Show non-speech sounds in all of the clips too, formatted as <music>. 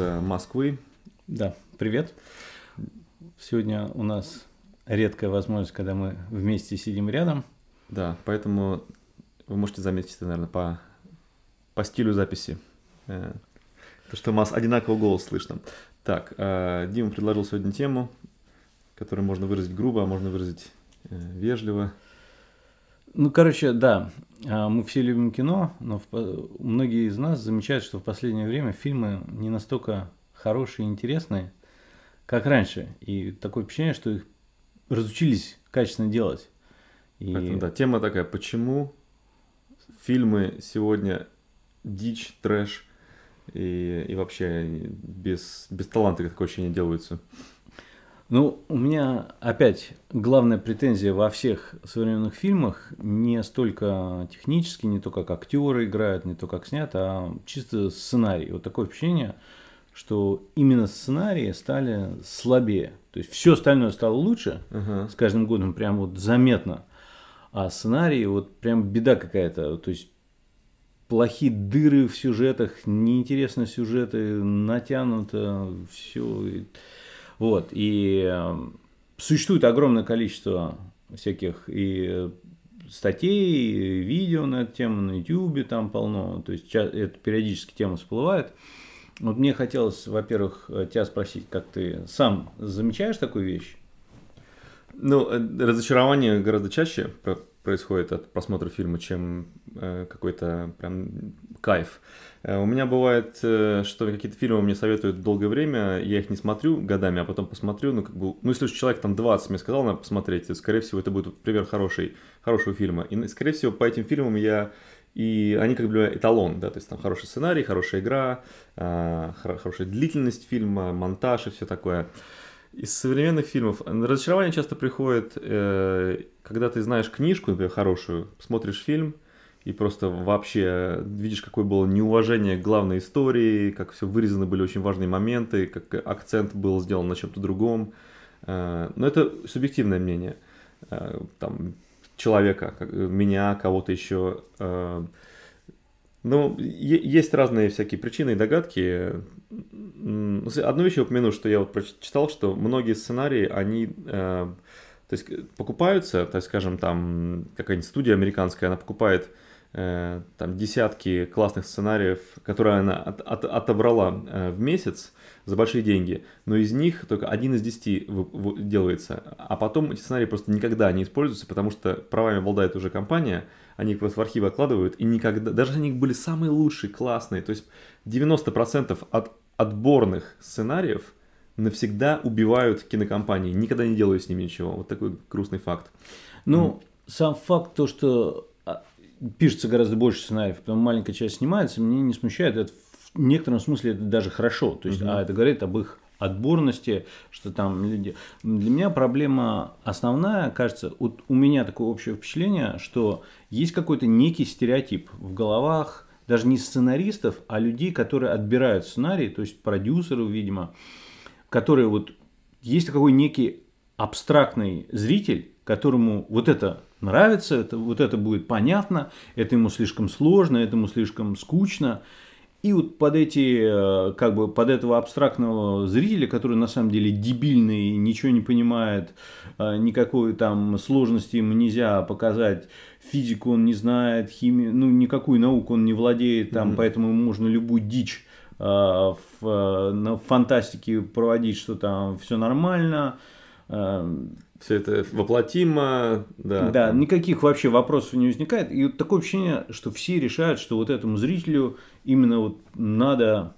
э, Москвы. Да, привет. Сегодня у нас редкая возможность, когда мы вместе сидим рядом. Да, поэтому вы можете заметить это, наверное, по, по стилю записи. Э, то, что у нас одинаковый голос слышно. Так, э, Дима предложил сегодня тему, которую можно выразить грубо, а можно выразить вежливо. Ну, короче, да, мы все любим кино, но многие из нас замечают, что в последнее время фильмы не настолько хорошие и интересные, как раньше. И такое впечатление, что их разучились качественно делать. И... Поэтому, да, тема такая, почему фильмы сегодня дичь, трэш и, и вообще без, без таланта, как такое ощущение, делаются. Ну, у меня опять главная претензия во всех современных фильмах не столько технически, не то, как актеры играют, не то, как снято, а чисто сценарий. Вот такое впечатление, что именно сценарии стали слабее. То есть все остальное стало лучше, uh-huh. с каждым годом прям вот заметно. А сценарии вот прям беда какая-то. То есть плохие дыры в сюжетах, неинтересные сюжеты, натянуто все. Вот, и эм, существует огромное количество всяких и статей, и видео на эту тему на YouTube там полно, то есть это периодически тема всплывает. Вот мне хотелось, во-первых, тебя спросить, как ты сам замечаешь такую вещь? Ну, э, разочарование гораздо чаще происходит от просмотра фильма, чем э, какой-то прям кайф. Э, у меня бывает, э, что какие-то фильмы мне советуют долгое время, я их не смотрю годами, а потом посмотрю, ну, как бы, ну, если уж человек там 20 мне сказал, надо посмотреть, скорее всего, это будет пример хороший, хорошего фильма. И, скорее всего, по этим фильмам я и они как бы эталон, да, то есть там хороший сценарий, хорошая игра, э, хорошая длительность фильма, монтаж и все такое. Из современных фильмов разочарование часто приходит, э, когда ты знаешь книжку, например, хорошую, смотришь фильм, и просто вообще видишь, какое было неуважение к главной истории, как все вырезаны были очень важные моменты, как акцент был сделан на чем-то другом. Э, но это субъективное мнение э, там, человека, меня, кого-то еще. Э, ну, есть разные всякие причины и догадки. Одну вещь я упомяну, что я вот прочитал, что многие сценарии, они то есть покупаются, так скажем, там какая-нибудь студия американская, она покупает Э, там десятки классных сценариев, которые она от, от, отобрала э, в месяц за большие деньги, но из них только один из десяти делается, а потом эти сценарии просто никогда не используются, потому что правами обладает уже компания, они их просто в архивы откладывают, и никогда, даже они были самые лучшие, классные, то есть 90% от отборных сценариев навсегда убивают кинокомпании, никогда не делают с ними ничего. Вот такой грустный факт. Ну, сам факт то, что пишется гораздо больше сценариев, потом маленькая часть снимается, мне не смущает. Это в некотором смысле это даже хорошо. То есть, угу. а это говорит об их отборности, что там люди... Для меня проблема основная, кажется, вот у меня такое общее впечатление, что есть какой-то некий стереотип в головах, даже не сценаристов, а людей, которые отбирают сценарий, то есть продюсеров, видимо, которые вот... Есть такой некий абстрактный зритель, которому вот это нравится, это, вот это будет понятно, это ему слишком сложно, это ему слишком скучно. И вот под эти, э, как бы под этого абстрактного зрителя, который на самом деле дебильный, ничего не понимает, э, никакой там сложности ему нельзя показать, физику он не знает, химию, ну никакую науку он не владеет, там, mm-hmm. поэтому можно любую дичь э, в, на фантастике проводить, что там все нормально, все это воплотимо, да. Да, никаких вообще вопросов не возникает. И вот такое ощущение, что все решают, что вот этому зрителю именно вот надо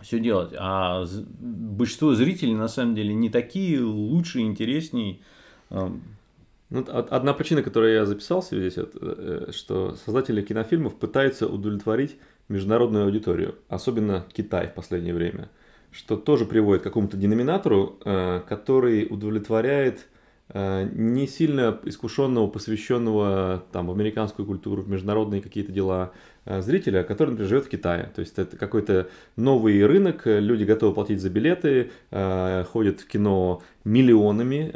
все делать. А большинство зрителей на самом деле не такие лучше, интереснее. Ну, одна причина, которую я записал себе здесь, вот, э, что создатели кинофильмов пытаются удовлетворить международную аудиторию, особенно Китай в последнее время, что тоже приводит к какому-то деноминатору, э, который удовлетворяет Э, не сильно искушенного, посвященного там, в американскую культуру, в международные какие-то дела э, зрителя, который, например, живет в Китае. То есть это какой-то новый рынок, люди готовы платить за билеты, э, ходят в кино миллионами,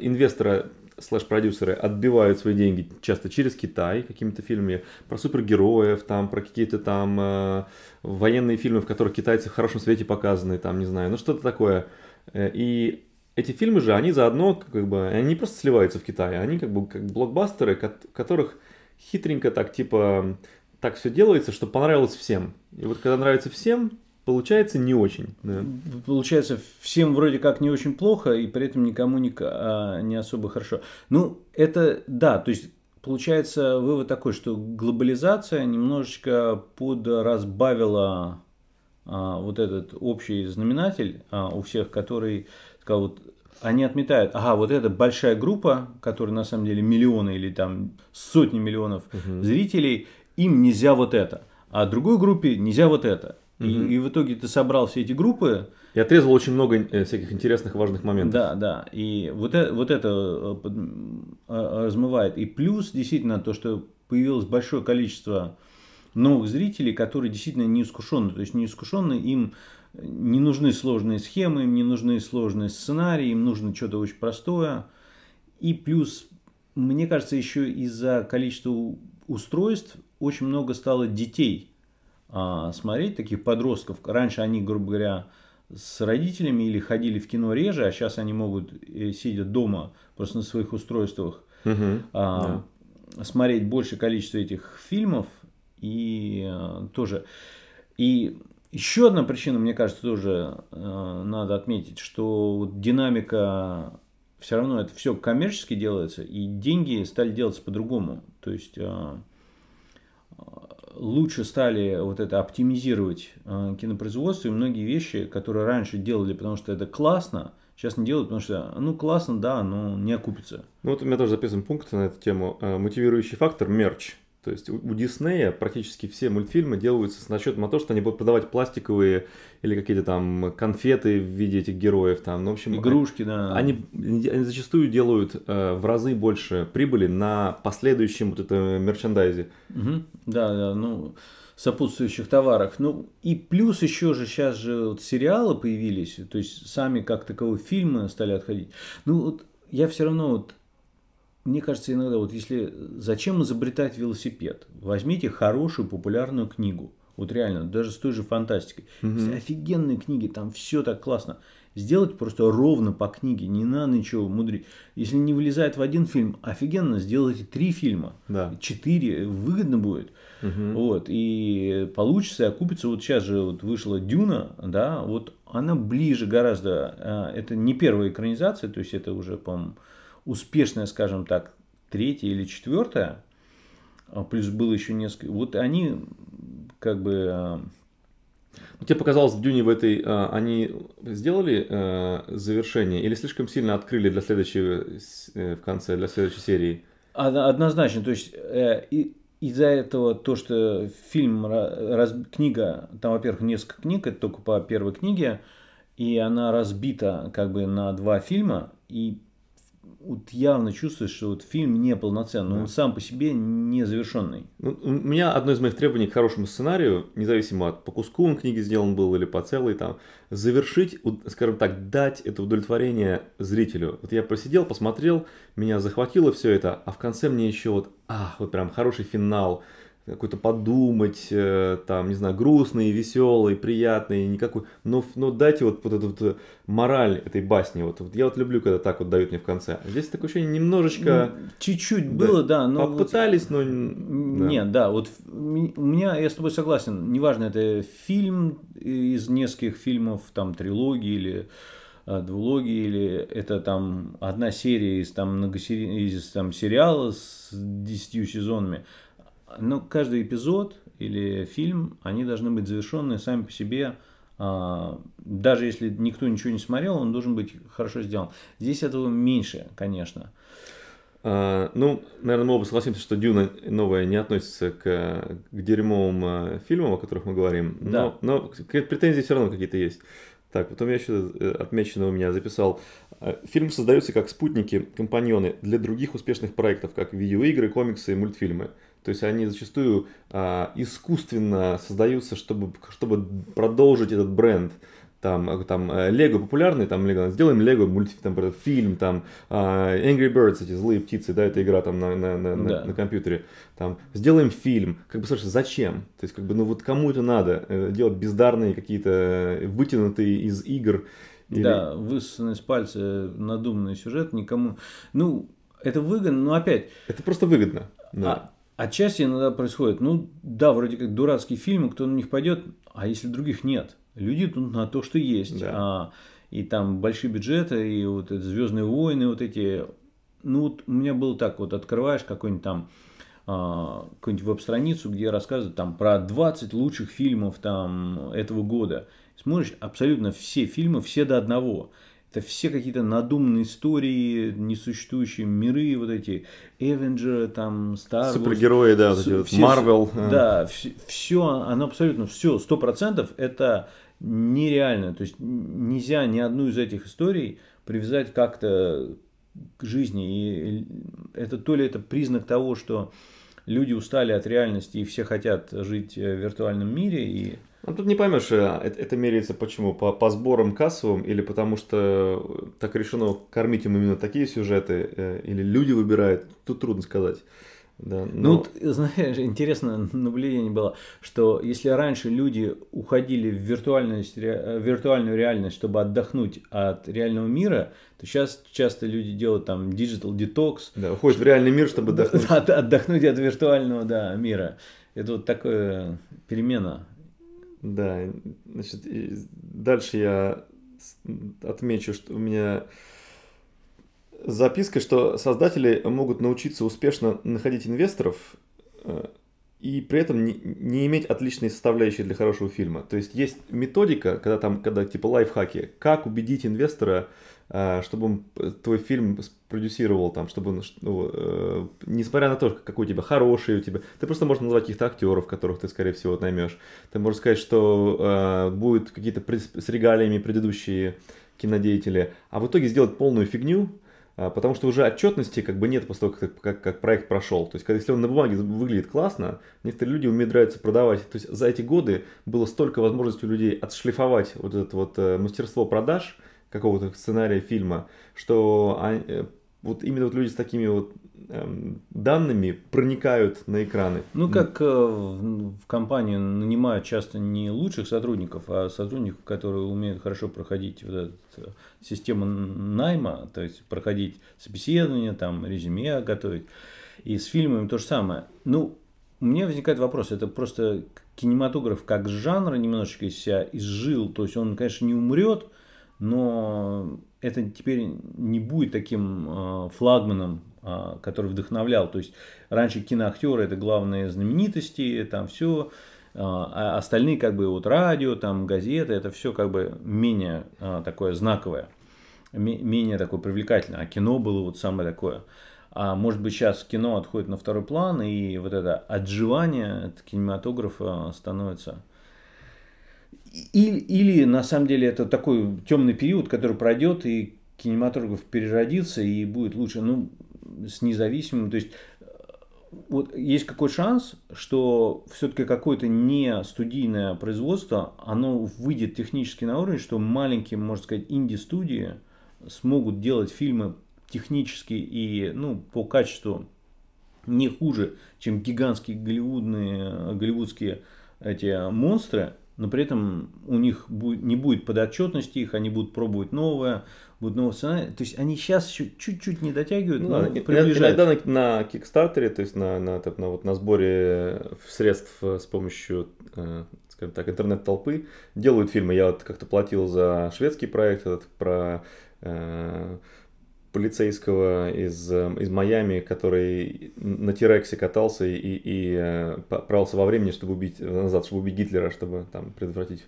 инвестора слэш-продюсеры отбивают свои деньги часто через Китай, какими-то фильмами про супергероев, там, про какие-то там э, военные фильмы, в которых китайцы в хорошем свете показаны, там, не знаю, ну что-то такое. Э, и эти фильмы же, они заодно, как бы, они не просто сливаются в Китае, они как бы как блокбастеры, которых хитренько так, типа, так все делается, чтобы понравилось всем. И вот когда нравится всем, получается не очень. Да. Получается всем вроде как не очень плохо, и при этом никому не, а, не особо хорошо. Ну, это да, то есть получается вывод такой, что глобализация немножечко подразбавила а, вот этот общий знаменатель а, у всех, который сказал, вот они отметают, ага, вот эта большая группа, которая на самом деле миллионы или там сотни миллионов угу. зрителей, им нельзя вот это, а другой группе нельзя вот это. Угу. И, и в итоге ты собрал все эти группы. И отрезал очень много э, всяких интересных важных моментов. Да, да. И вот это, вот это э, э, размывает. И плюс, действительно, то, что появилось большое количество новых зрителей, которые действительно не искушенны. То есть не искушенны, им не нужны сложные схемы, им не нужны сложные сценарии, им нужно что-то очень простое. И плюс, мне кажется, еще из-за количества устройств очень много стало детей а, смотреть, таких подростков. Раньше они, грубо говоря, с родителями или ходили в кино реже, а сейчас они могут, э, сидя дома, просто на своих устройствах, угу, а, да. смотреть большее количество этих фильмов. И а, тоже. И еще одна причина, мне кажется, тоже а, надо отметить, что динамика все равно это все коммерчески делается, и деньги стали делаться по-другому. То есть а, лучше стали вот это оптимизировать э, кинопроизводство, и многие вещи, которые раньше делали, потому что это классно, сейчас не делают, потому что, ну, классно, да, но не окупится. Ну, вот у меня тоже записан пункт на эту тему. Э, мотивирующий фактор – мерч. То есть у Диснея практически все мультфильмы делаются с расчетом на то, что они будут продавать пластиковые или какие-то там конфеты в виде этих героев. Там. Ну, в общем, Игрушки, да. Они, они зачастую делают э, в разы больше прибыли на последующем вот этом мерчендайзе. Угу. Да, да, ну сопутствующих товарах. Ну и плюс еще же сейчас же вот сериалы появились, то есть сами как таковые фильмы стали отходить. Ну вот я все равно вот мне кажется, иногда вот если зачем изобретать велосипед? Возьмите хорошую популярную книгу. Вот реально, даже с той же фантастикой. Угу. Офигенные книги, там все так классно. Сделать просто ровно по книге, не надо ничего мудрить. Если не вылезает в один фильм, офигенно, сделайте три фильма, да. четыре, выгодно будет. Угу. Вот, и получится, и окупится. Вот сейчас же вот вышла Дюна, да, вот она ближе гораздо. А, это не первая экранизация, то есть это уже, по-моему, успешная, скажем так, третья или четвертая, а плюс было еще несколько, вот они как бы... А, ну, тебе показалось, в Дюне в этой а, они сделали завершение или слишком сильно открыли для следующей, э, в конце, для следующей серии? Однозначно, то есть э, из-за этого то, что фильм, раз, книга, там, во-первых, несколько книг, это только по первой книге, и она разбита как бы на два фильма, и вот явно чувствуешь, что вот фильм не полноценный, да. он сам по себе не завершенный. Ну, у меня одно из моих требований к хорошему сценарию, независимо от по куску он книги сделан был или по целой, там, завершить, скажем так, дать это удовлетворение зрителю. Вот я посидел, посмотрел, меня захватило все это, а в конце мне еще вот, ах, вот прям хороший финал, какой-то подумать, э, там, не знаю, грустный, веселый, приятный, никакой, но, но дайте вот, вот эту вот мораль этой басни, вот, вот я вот люблю, когда так вот дают мне в конце. Здесь такое ощущение немножечко... Ну, чуть-чуть да, было, да, но... Попытались, вот, но... Да. Нет, да, вот у меня, я с тобой согласен, неважно, это фильм из нескольких фильмов, там, трилогии или э, двулогии, или это там одна серия из там многосери... из там сериала с десятью сезонами но каждый эпизод или фильм, они должны быть завершенные сами по себе. А, даже если никто ничего не смотрел, он должен быть хорошо сделан. Здесь этого меньше, конечно. А, ну, наверное, мы оба согласимся, что Дюна новая не относится к, к дерьмовым а, фильмам, о которых мы говорим. Да. Но, но претензии все равно какие-то есть. Так, потом я еще э, отмечено у меня записал. Фильм создается как спутники, компаньоны для других успешных проектов, как видеоигры, комиксы и мультфильмы. То есть они зачастую а, искусственно создаются, чтобы, чтобы продолжить этот бренд. там, там Лего популярный, там Лего, сделаем Лего мультфильм, там, фильм, там Angry Birds, эти злые птицы, да, это игра там на, на, на, да. на, компьютере, там, сделаем фильм, как бы, слушай, зачем? То есть, как бы, ну вот кому это надо? Делать бездарные какие-то, вытянутые из игр, или... Да, высосанный с пальца надуманный сюжет никому. Ну, это выгодно, но опять. Это просто выгодно. Да. А, отчасти иногда происходит. Ну, да, вроде как дурацкие фильмы, кто на них пойдет, а если других нет? Люди тут на то, что есть. Да. А, и там большие бюджеты, и вот Звездные войны, вот эти. Ну, вот у меня было так, вот открываешь какой-нибудь там а, какую-нибудь веб-страницу, где рассказывают там про 20 лучших фильмов там этого года. Смотришь абсолютно все фильмы, все до одного. Это все какие-то надуманные истории, несуществующие миры, вот эти Эвенджеры, там, Star Wars. Супергерои, да, вот эти все, Marvel. Да, все, все, оно абсолютно все, сто процентов это нереально. То есть нельзя ни одну из этих историй привязать как-то к жизни. И это то ли это признак того, что люди устали от реальности и все хотят жить в виртуальном мире. И... Ну, тут не поймешь, э, это, это меряется почему? По, по сборам кассовым или потому что так решено кормить им именно такие сюжеты, э, или люди выбирают, тут трудно сказать. Да, ну, но... Ну, знаешь, интересное наблюдение было, что если раньше люди уходили в виртуальность, в виртуальную реальность, чтобы отдохнуть от реального мира, то сейчас часто люди делают там digital detox. Да, уходят в реальный мир, чтобы отдохнуть. Отдохнуть от виртуального да, мира. Это вот такая перемена да, значит, дальше я отмечу, что у меня записка, что создатели могут научиться успешно находить инвесторов э, и при этом не, не иметь отличные составляющие для хорошего фильма. То есть есть методика, когда там, когда типа лайфхаки, как убедить инвестора чтобы он э, твой фильм продюсировал там, чтобы он, ну, э, несмотря на то, какой у тебя хороший у тебя, ты просто можешь назвать каких-то актеров, которых ты, скорее всего, наймешь. Ты можешь сказать, что э, будут какие-то с регалиями предыдущие кинодеятели, а в итоге сделать полную фигню, э, потому что уже отчетности как бы нет после того, как, как, как проект прошел. То есть, если он на бумаге выглядит классно, некоторые люди умеют нравиться продавать. То есть, за эти годы было столько возможностей у людей отшлифовать вот это вот э, мастерство продаж, какого-то сценария фильма, что они, э, вот именно вот люди с такими вот эм, данными проникают на экраны. Ну, как э, в, в компании нанимают часто не лучших сотрудников, а сотрудников, которые умеют хорошо проходить вот эту э, систему найма, то есть проходить собеседование, там, резюме готовить. И с фильмами то же самое. Ну, у меня возникает вопрос, это просто кинематограф как жанр немножечко из себя изжил, то есть он, конечно, не умрет, но это теперь не будет таким э, флагманом, э, который вдохновлял. То есть раньше киноактеры это главные знаменитости, там все, э, а остальные как бы вот радио, там газеты, это все как бы менее такое знаковое, менее такое привлекательное. А кино было вот самое такое. А может быть сейчас кино отходит на второй план, и вот это отживание от кинематографа становится или, или на самом деле это такой темный период, который пройдет, и кинематограф переродится и будет лучше, ну, с независимым. То есть вот есть какой шанс, что все-таки какое-то не студийное производство, оно выйдет технически на уровень, что маленькие, можно сказать, инди-студии смогут делать фильмы технически и ну, по качеству не хуже, чем гигантские голливудные, голливудские эти монстры, но при этом у них будет, не будет подотчетности их, они будут пробовать новое, будут новые сценарии. То есть они сейчас еще чуть-чуть не дотягивают, ну, но Иногда на, на Кикстартере, то есть на, на, на, вот, на сборе средств с помощью э, скажем так, интернет-толпы делают фильмы. Я вот как-то платил за шведский проект этот про э, полицейского из, эм, из Майами, который на Тирексе катался и, и э, правился во времени, чтобы убить, назад, чтобы убить Гитлера, чтобы там предотвратить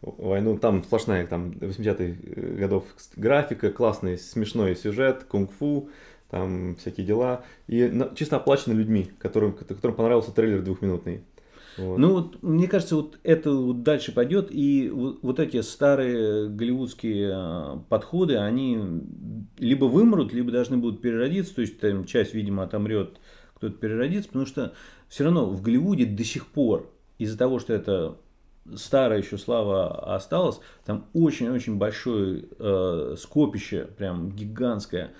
войну. Там сплошная, там 80-х годов графика, классный смешной сюжет, кунг-фу, там всякие дела. И чисто оплачены людьми, которым, которым понравился трейлер двухминутный. Вот. Ну вот, мне кажется, вот это вот дальше пойдет, и вот, вот эти старые голливудские подходы, они либо вымрут, либо должны будут переродиться, то есть там часть, видимо, отомрет, кто-то переродится, потому что все равно в Голливуде до сих пор из-за того, что это старая еще слава осталась, там очень-очень большое э, скопище, прям гигантское,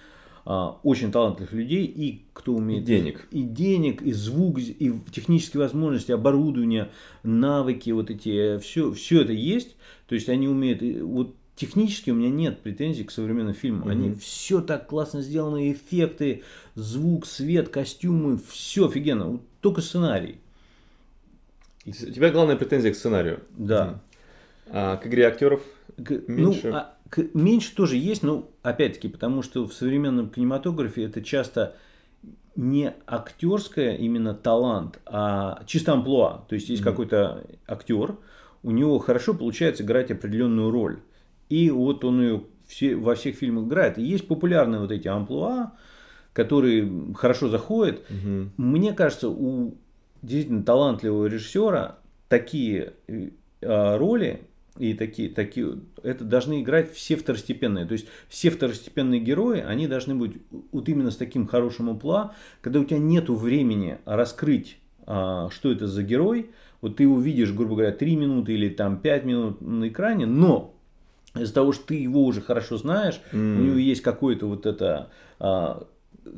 э, очень талантливых людей, и кто умеет... И денег. И денег, и звук, и технические возможности, оборудование, навыки, вот эти, все, все это есть. То есть они умеют, вот технически у меня нет претензий к современным фильмам. Mm-hmm. Они все так классно сделаны, эффекты, звук, свет, костюмы, все офигенно. Вот только сценарий. У тебя главная претензия к сценарию. Да. А к игре актеров меньше? Ну, а, к, меньше тоже есть, но опять-таки, потому что в современном кинематографе это часто не актерское именно талант, а чисто амплуа. То есть есть mm-hmm. какой-то актер, у него хорошо получается играть определенную роль. И вот он ее все, во всех фильмах играет. И есть популярные вот эти амплуа, которые хорошо заходят. Угу. Мне кажется, у действительно талантливого режиссера такие э, роли и такие, такие, это должны играть все второстепенные. То есть все второстепенные герои, они должны быть вот именно с таким хорошим амплуа, когда у тебя нет времени раскрыть, а, что это за герой. Вот ты увидишь, грубо говоря, 3 минуты или там 5 минут на экране, но из-за того, что ты его уже хорошо знаешь, mm. у него есть какое-то вот это а,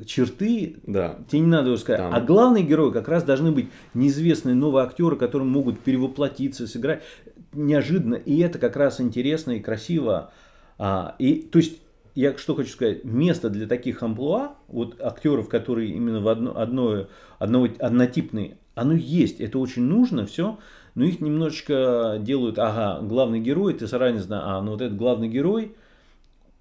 черты, да. тебе не надо его сказать. Там. А главные герои как раз должны быть неизвестные новые актеры, которые могут перевоплотиться, сыграть неожиданно. И это как раз интересно и красиво. А, и, то есть, я что хочу сказать, место для таких амплуа, вот актеров, которые именно в одно, одно, одно, однотипные, оно есть, это очень нужно, все, но их немножечко делают, ага, главный герой, ты заранее знаешь, а, ну вот этот главный герой –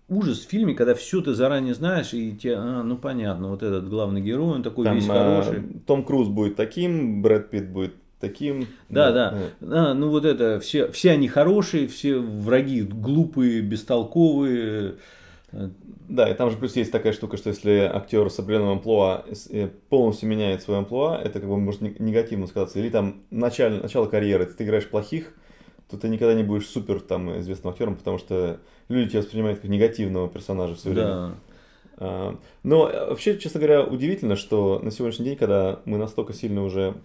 ужас в фильме, когда все ты заранее знаешь, и тебе, а, ну понятно, вот этот главный герой, он такой Там, весь хороший. Э, Том Круз будет таким, Брэд Питт будет таким. Да, да. да. А, ну вот это, все, все они хорошие, все враги глупые, бестолковые. Да, и там же плюс есть такая штука, что если актер с определенным амплуа э, полностью меняет свой амплуа, это как бы может негативно сказаться. Или там начало, начало карьеры, ты играешь плохих, то ты никогда не будешь супер там известным актером, потому что люди тебя воспринимают как негативного персонажа все время. Да. А, но вообще, честно говоря, удивительно, что на сегодняшний день, когда мы настолько сильно уже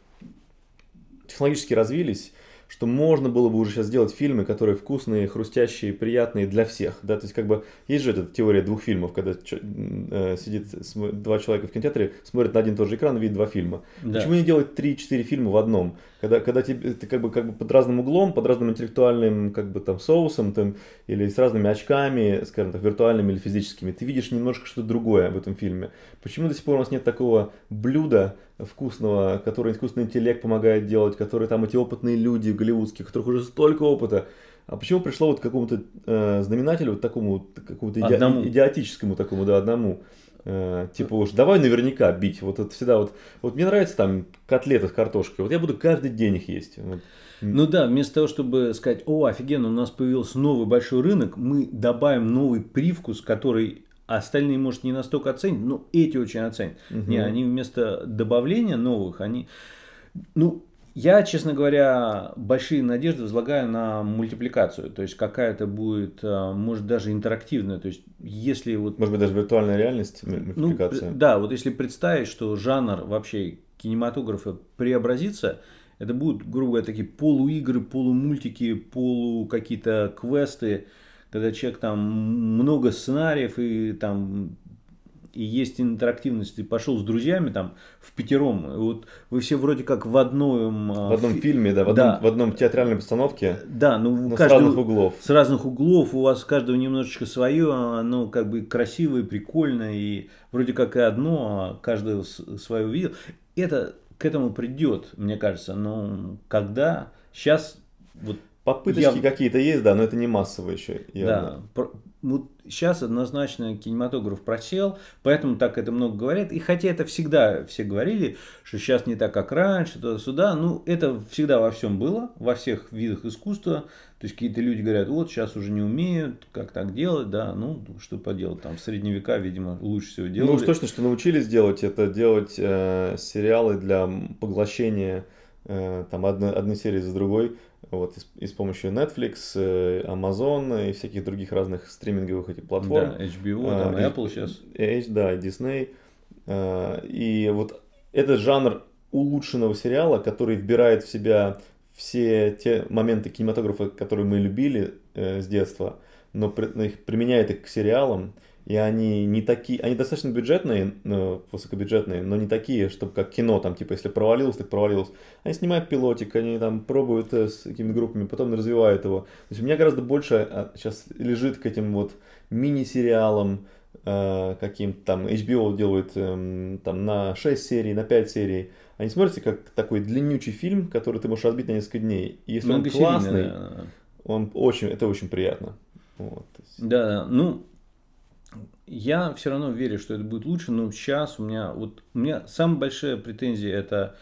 технологически развились, что можно было бы уже сейчас сделать фильмы, которые вкусные, хрустящие, приятные для всех. Да? То есть, как бы, есть же эта теория двух фильмов, когда э, сидит два человека в кинотеатре, смотрят на один и тот же экран и видят два фильма. Да. Почему не делать три-четыре фильма в одном? Когда, когда тебе, ты как бы, как бы под разным углом, под разным интеллектуальным как бы, там, соусом там, или с разными очками, скажем так, виртуальными или физическими, ты видишь немножко что-то другое в этом фильме. Почему до сих пор у нас нет такого блюда, вкусного, который искусственный интеллект помогает делать, которые там эти опытные люди голливудские, у которых уже столько опыта. А почему пришло вот к какому-то э, знаменателю, вот такому, какому-то иди, идиотическому такому, да, одному? Э, типа уж давай наверняка бить. Вот это всегда вот, вот мне нравится там котлеты с картошкой. Вот я буду каждый день их есть. Вот. Ну да, вместо того, чтобы сказать, о, офигенно, у нас появился новый большой рынок, мы добавим новый привкус, который остальные, может, не настолько оценят, но эти очень оценят. Угу. Не, они вместо добавления новых, они... Ну, я, честно говоря, большие надежды возлагаю на мультипликацию. То есть какая-то будет, а, может, даже интерактивная. То есть если вот... Может быть, даже виртуальная реальность мультипликация. Ну, да, вот если представить, что жанр вообще кинематографа преобразится, это будут, грубо говоря, такие полуигры, полумультики, полу какие-то квесты, когда человек там много сценариев и там и есть интерактивность, ты пошел с друзьями там в пятером, вот вы все вроде как в одном... А, в одном фи... фильме, да, в, да. Одном, в одном театральной постановке. Да, ну с разных углов. С разных углов, у вас каждого немножечко свое, оно как бы красивое, прикольное, и вроде как и одно, а каждый свое увидел. Это к этому придет, мне кажется, но когда? Сейчас вот Попыточки я... какие-то есть, да, но это не массово еще. Явно. Да. Вот сейчас однозначно кинематограф просел, поэтому так это много говорят. И хотя это всегда все говорили, что сейчас не так, как раньше, туда-сюда, ну это всегда во всем было, во всех видах искусства. То есть какие-то люди говорят, вот сейчас уже не умеют, как так делать, да, ну что поделать, там в средние века, видимо, лучше всего делали. Ну уж точно, что научились делать, это делать э, сериалы для поглощения э, там одной, одной серии за другой вот, и, и с помощью Netflix, э, Amazon и всяких других разных стриминговых этих платформ. Да, HBO, а, там Apple сейчас. H, да, Disney. А, и вот этот жанр улучшенного сериала, который вбирает в себя все те моменты кинематографа, которые мы любили э, с детства, но, при, их применяет их к сериалам, и они не такие, они достаточно бюджетные, ну, высокобюджетные, но не такие, чтобы как кино, там, типа, если провалилось, так провалилось. Они снимают пилотик, они там пробуют э, с какими-то группами, потом развивают его. То есть у меня гораздо больше сейчас а, лежит к этим вот мини-сериалам, э, каким-то там HBO делают э, там на 6 серий, на 5 серий. Они смотрятся как такой длиннючий фильм, который ты можешь разбить на несколько дней. И если он классный, он очень, это очень приятно. Вот. Да, ну, я все равно верю, что это будет лучше, но сейчас у меня вот у меня самая большая претензия это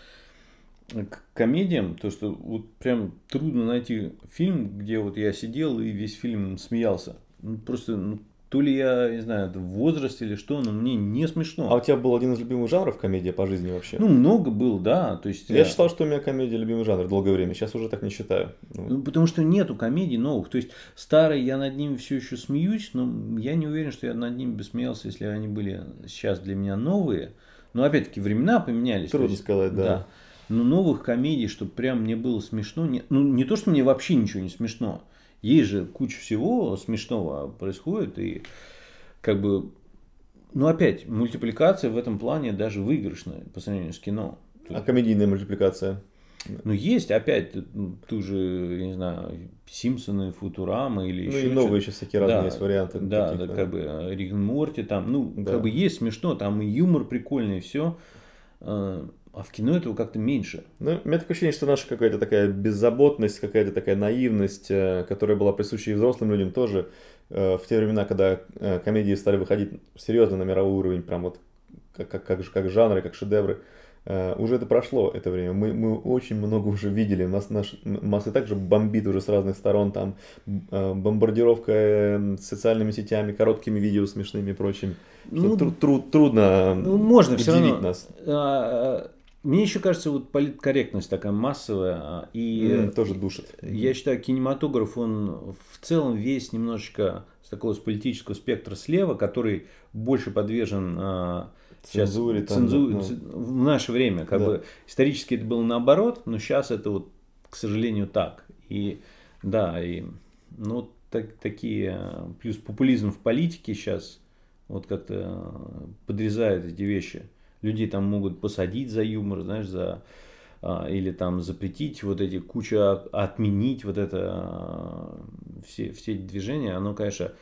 к комедиям, то что вот прям трудно найти фильм, где вот я сидел и весь фильм смеялся. Ну, просто ну, то ли я, не знаю, в возрасте или что, но мне не смешно. А у тебя был один из любимых жанров комедия по жизни вообще? Ну, много был, да. То есть, я, я э, считал, что у меня комедия любимый жанр долгое время. Сейчас уже так не считаю. Ну, ну, потому что нету комедий новых. То есть, старые я над ними все еще смеюсь, но я не уверен, что я над ними бы смеялся, если они были сейчас для меня новые. Но опять-таки времена поменялись. Трудно есть, сказать, да. да. Но новых комедий, чтобы прям мне было смешно. Не, ну, не то, что мне вообще ничего не смешно. Есть же куча всего смешного происходит, и как бы, ну опять, мультипликация в этом плане даже выигрышная по сравнению с кино. А комедийная мультипликация? Ну, есть, опять, ту же, я не знаю, Симпсоны, Футурама или ну, еще. Ну, и новые еще всякие разные да, есть варианты. Да, таких, да, да, как бы э, Рик Морти, там, ну, да. как бы есть смешно, там и юмор прикольный, и все. А в кино этого как-то меньше. Ну, у меня такое ощущение, что наша какая-то такая беззаботность, какая-то такая наивность, э, которая была присуща и взрослым людям тоже, э, в те времена, когда э, комедии стали выходить серьезно на мировой уровень, прям вот как, как, как, как жанры, как шедевры, уже это прошло, это время. Мы, мы очень много уже видели. Нас, наш, нас и также бомбит уже с разных сторон. Там бомбардировка социальными сетями, короткими видео смешными и прочим. Ну, тру, тру, трудно ну, можно все равно. нас. А, мне еще кажется, вот политкорректность такая массовая. А, и mm, тоже душит. Я считаю, кинематограф, он в целом весь немножечко с такого с политического спектра слева, который больше подвержен а, цензуре, сейчас, цензуре ну, в наше время. Как да. бы исторически это было наоборот, но сейчас это вот, к сожалению, так. И да, и ну так, такие плюс популизм в политике сейчас вот как-то подрезает эти вещи людей там могут посадить за юмор, знаешь, за а, или там запретить вот эти куча, отменить вот это, а, все, все эти движения, оно, конечно...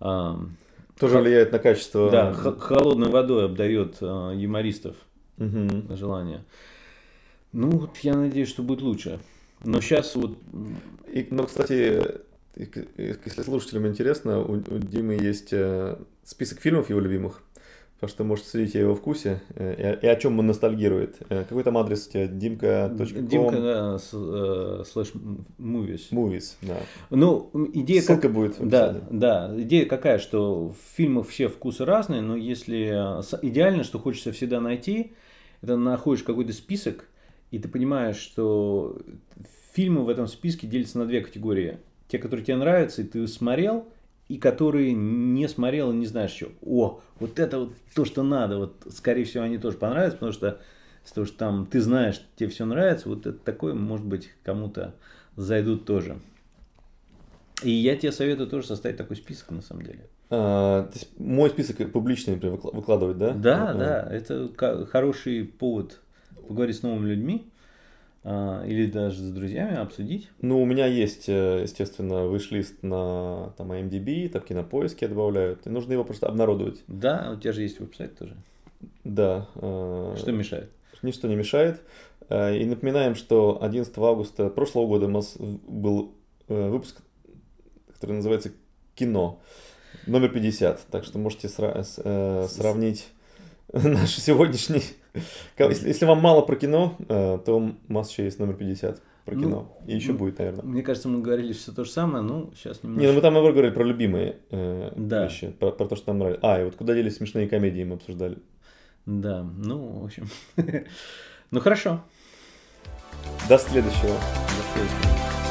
А, Тоже влияет на качество... Да, холодной водой обдает юмористов угу. желание. Ну, вот я надеюсь, что будет лучше. Но сейчас вот... И, ну, кстати, если слушателям интересно, у, у Димы есть э, список фильмов его любимых. Так что следить о его вкусе э, и, о чем он ностальгирует. Э, какой там адрес у тебя? Димка.ком? Димка, да, э, слэш movies. Movies, да. Ну, идея Ссылка как... будет Да, да. Идея какая, что в фильмах все вкусы разные, но если идеально, что хочется всегда найти, это находишь какой-то список, и ты понимаешь, что фильмы в этом списке делятся на две категории. Те, которые тебе нравятся, и ты смотрел – и которые не смотрел и не знаешь что. О, вот это вот то, что надо. Вот, скорее всего, они тоже понравятся, потому что, потому что там ты знаешь, тебе все нравится. Вот это такое, может быть, кому-то зайдут тоже. И я тебе советую тоже составить такой список, на самом деле. А, то есть мой список публичный, например, выкладывать, да? Да, а, да. Это хороший повод поговорить с новыми людьми. А, или даже с друзьями обсудить? Ну, у меня есть, э, естественно, выш-лист на там, IMDb, там кинопоиски добавляют, и нужно его просто обнародовать. Да, у тебя же есть веб-сайт тоже. Да. Э, что мешает? Ничто не мешает. Э, и напоминаем, что 11 августа прошлого года у нас был выпуск, который называется «Кино», номер 50. Так что можете сра- сравнить <laughs> наш сегодняшний если, если вам мало про кино, э, то у нас еще есть номер 50 про ну, кино. И еще ну, будет, наверное. Мне кажется, мы говорили все то же самое, ну, сейчас немножко... Не, ну мы там, наоборот, говорили про любимые э, да. вещи, про, про то, что нам нравится. А, и вот куда делись смешные комедии мы обсуждали. Да, ну, в общем. <laughs> ну, хорошо. До следующего. До следующего.